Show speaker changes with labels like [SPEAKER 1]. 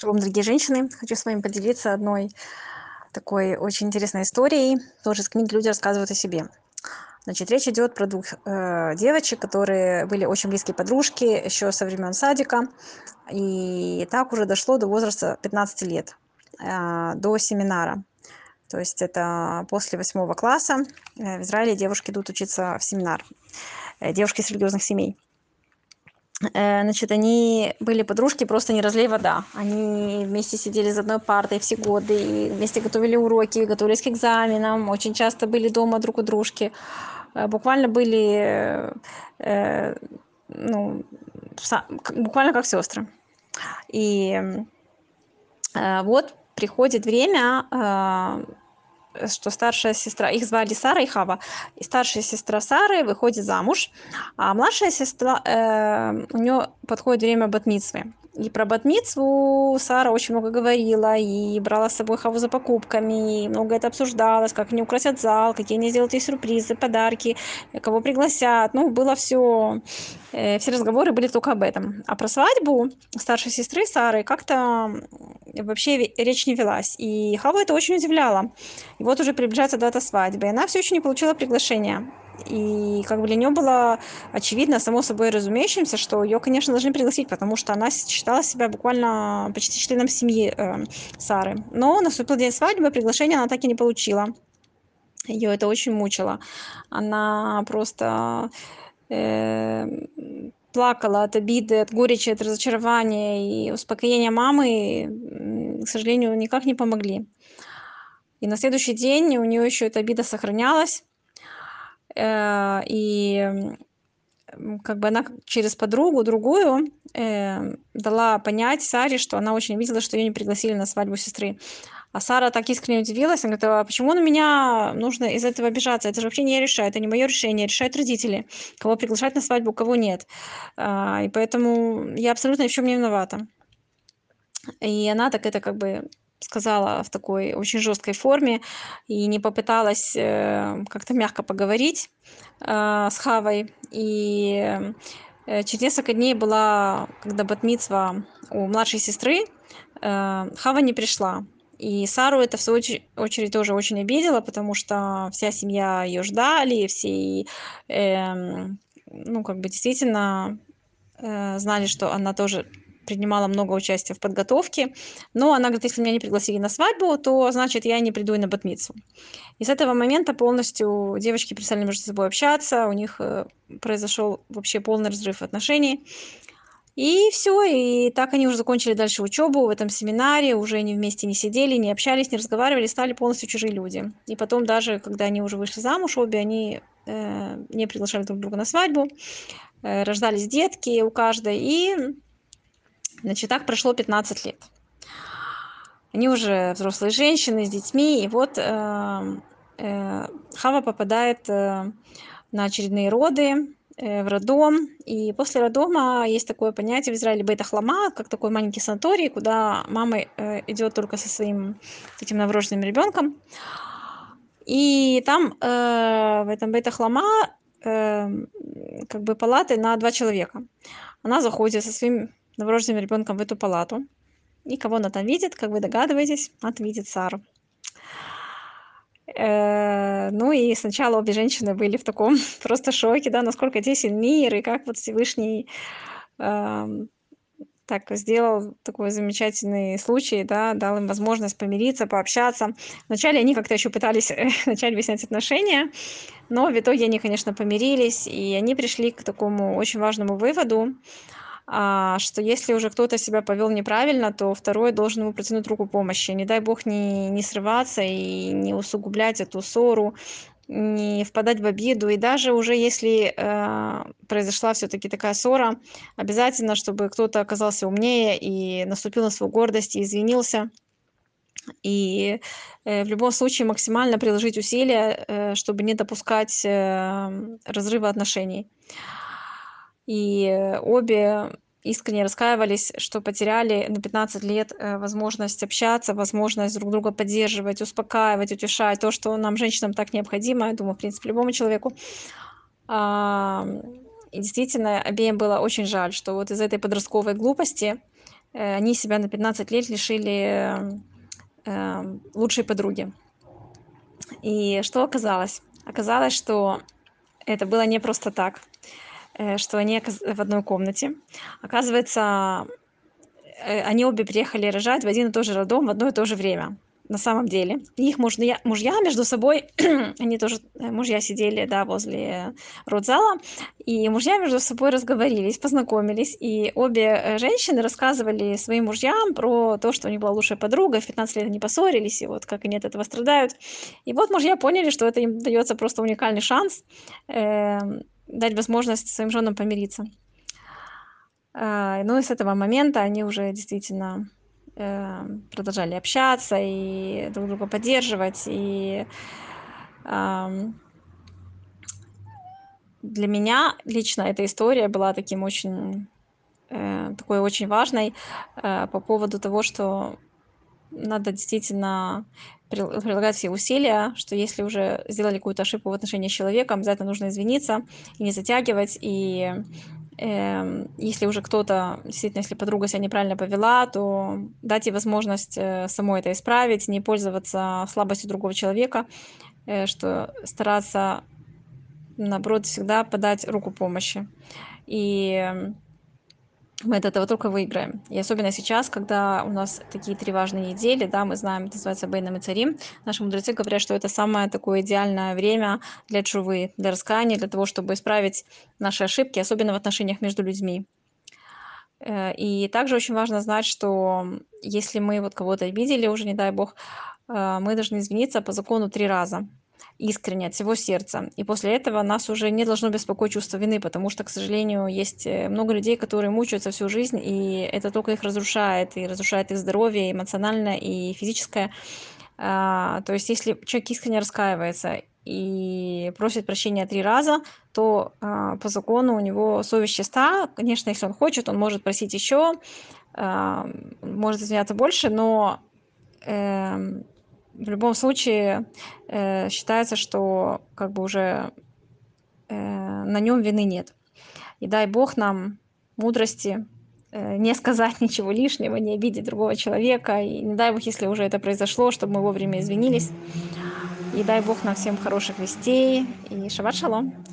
[SPEAKER 1] Шалом, дорогие женщины! Хочу с вами поделиться одной такой очень интересной историей. Тоже из книги «Люди рассказывают о себе». Значит, речь идет про двух э, девочек, которые были очень близкие подружки еще со времен садика. И так уже дошло до возраста 15 лет, э, до семинара. То есть это после восьмого класса э, в Израиле девушки идут учиться в семинар. Э, девушки из религиозных семей. Э, значит, они были подружки, просто не разлей вода. Они вместе сидели за одной партой все годы, и вместе готовили уроки, готовились к экзаменам, очень часто были дома друг у дружки. Э, буквально были, э, ну, буквально как сестры. И вот приходит время, что старшая сестра, их звали Сара и Хава, и старшая сестра Сары выходит замуж, а младшая сестра, э, у нее подходит время батмицвы. И про батмицву Сара очень много говорила, и брала с собой Хаву за покупками, и много это обсуждалось, как они украсят зал, какие они сделают ей сюрпризы, подарки, кого пригласят. Ну, было все, э, все разговоры были только об этом. А про свадьбу старшей сестры Сары как-то вообще речь не велась. И Хава это очень удивляло. И вот уже приближается дата свадьбы, и она все еще не получила приглашения. И как бы для нее было очевидно, само собой разумеющимся, что ее, конечно, должны пригласить, потому что она считала себя буквально почти членом семьи э, Сары. Но наступил день свадьбы, приглашения она так и не получила. Ее это очень мучило. Она просто э, плакала от обиды, от горечи, от разочарования. И успокоения мамы, к сожалению, никак не помогли. И на следующий день у нее еще эта обида сохранялась. Э, и как бы она через подругу другую э, дала понять Саре, что она очень видела, что ее не пригласили на свадьбу сестры. А Сара так искренне удивилась, она говорит, а почему на меня нужно из этого обижаться? Это же вообще не я решаю, это не мое решение, решают родители, кого приглашать на свадьбу, кого нет. А, и поэтому я абсолютно ни в чем не виновата. И она так это как бы сказала в такой очень жесткой форме и не попыталась э, как-то мягко поговорить э, с Хавой. И э, через несколько дней была, когда батмицва у младшей сестры, Хава не пришла. И Сару это в свою очередь тоже очень обидело, потому что вся семья ее ждали, все, э, ну, как бы действительно э, знали, что она тоже принимала много участия в подготовке. Но она говорит, если меня не пригласили на свадьбу, то значит я не приду и на батмицу. И с этого момента полностью девочки перестали между собой общаться, у них э, произошел вообще полный разрыв отношений. И все, и так они уже закончили дальше учебу в этом семинаре, уже они вместе не сидели, не общались, не разговаривали, стали полностью чужие люди. И потом даже, когда они уже вышли замуж, обе они э, не приглашали друг друга на свадьбу, э, рождались детки у каждой, и Значит, так прошло 15 лет. Они уже взрослые женщины с детьми, и вот э, э, Хава попадает э, на очередные роды э, в роддом, и после роддома есть такое понятие в Израиле бета-хлама, как такой маленький санаторий, куда мама э, идет только со своим этим новорожденным ребенком. И там э, в этом бета-хлама э, как бы палаты на два человека. Она заходит со своим новорожденным ребенком в эту палату. И кого она там видит, как вы догадываетесь, она видит Сару. Э, ну и сначала обе женщины были в таком просто шоке, да, насколько тесен мир, и как вот Всевышний эм, так сделал такой замечательный случай, да, дал им возможность помириться, пообщаться. Вначале они как-то еще пытались начать выяснять отношения, но в итоге они, конечно, помирились, и они пришли к такому очень важному выводу, что если уже кто-то себя повел неправильно, то второй должен ему протянуть руку помощи. Не дай бог не, не срываться и не усугублять эту ссору, не впадать в обиду. И даже уже если э, произошла все-таки такая ссора, обязательно, чтобы кто-то оказался умнее и наступил на свою гордость и извинился. И э, в любом случае максимально приложить усилия, э, чтобы не допускать э, разрыва отношений. И обе искренне раскаивались, что потеряли на 15 лет э, возможность общаться, возможность друг друга поддерживать, успокаивать, утешать, то, что нам, женщинам, так необходимо, я думаю, в принципе, любому человеку. И действительно, обеим было очень жаль, что вот из этой подростковой глупости э, они себя на 15 лет лишили э, лучшей подруги. И что оказалось? Оказалось, что это было не просто так, э, что они в одной комнате. Оказывается, э, они обе приехали рожать в один и тот же роддом в одно и то же время на самом деле. Их мужья, мужья между собой, они тоже, э, мужья сидели, да, возле родзала, и мужья между собой разговорились, познакомились, и обе э, женщины рассказывали своим мужьям про то, что у них была лучшая подруга, в 15 лет они поссорились, и вот как они от этого страдают. И вот мужья поняли, что это им дается просто уникальный шанс э, дать возможность своим женам помириться. Э, ну и с этого момента они уже действительно Э, продолжали общаться и друг друга поддерживать. И для меня лично эта история была таким очень э, такой очень важной э, по поводу того, что надо действительно прилагать все усилия, что если уже сделали какую-то ошибку в отношении с человеком, обязательно нужно извиниться и не затягивать, и Эм, если уже кто-то, действительно, если подруга себя неправильно повела, то дать ей возможность э, самой это исправить, не пользоваться слабостью другого человека, э, что стараться, наоборот, всегда подать руку помощи. И мы от этого только выиграем. И особенно сейчас, когда у нас такие три важные недели, да, мы знаем, это называется Бейном и Царим, наши мудрецы говорят, что это самое такое идеальное время для чувы, для раскаяния, для того, чтобы исправить наши ошибки, особенно в отношениях между людьми. Э, и также очень важно знать, что если мы вот кого-то обидели уже, не дай бог, э, мы должны извиниться по закону три раза искренне, от всего сердца. И после этого нас уже не должно беспокоить чувство вины, потому что, к сожалению, есть э, много людей, которые мучаются всю жизнь, и это только их разрушает, и разрушает их здоровье эмоциональное и физическое. А, то есть, если человек искренне раскаивается и просит прощения три раза, то а, по закону у него совесть чиста. Конечно, если он хочет, он может просить еще, а, может извиняться больше, но эм, в любом случае э, считается, что как бы уже э, на нем вины нет. И дай Бог нам мудрости э, не сказать ничего лишнего, не обидеть другого человека. И не дай Бог, если уже это произошло, чтобы мы вовремя извинились. И дай Бог нам всем хороших вестей. И шаббат шалом.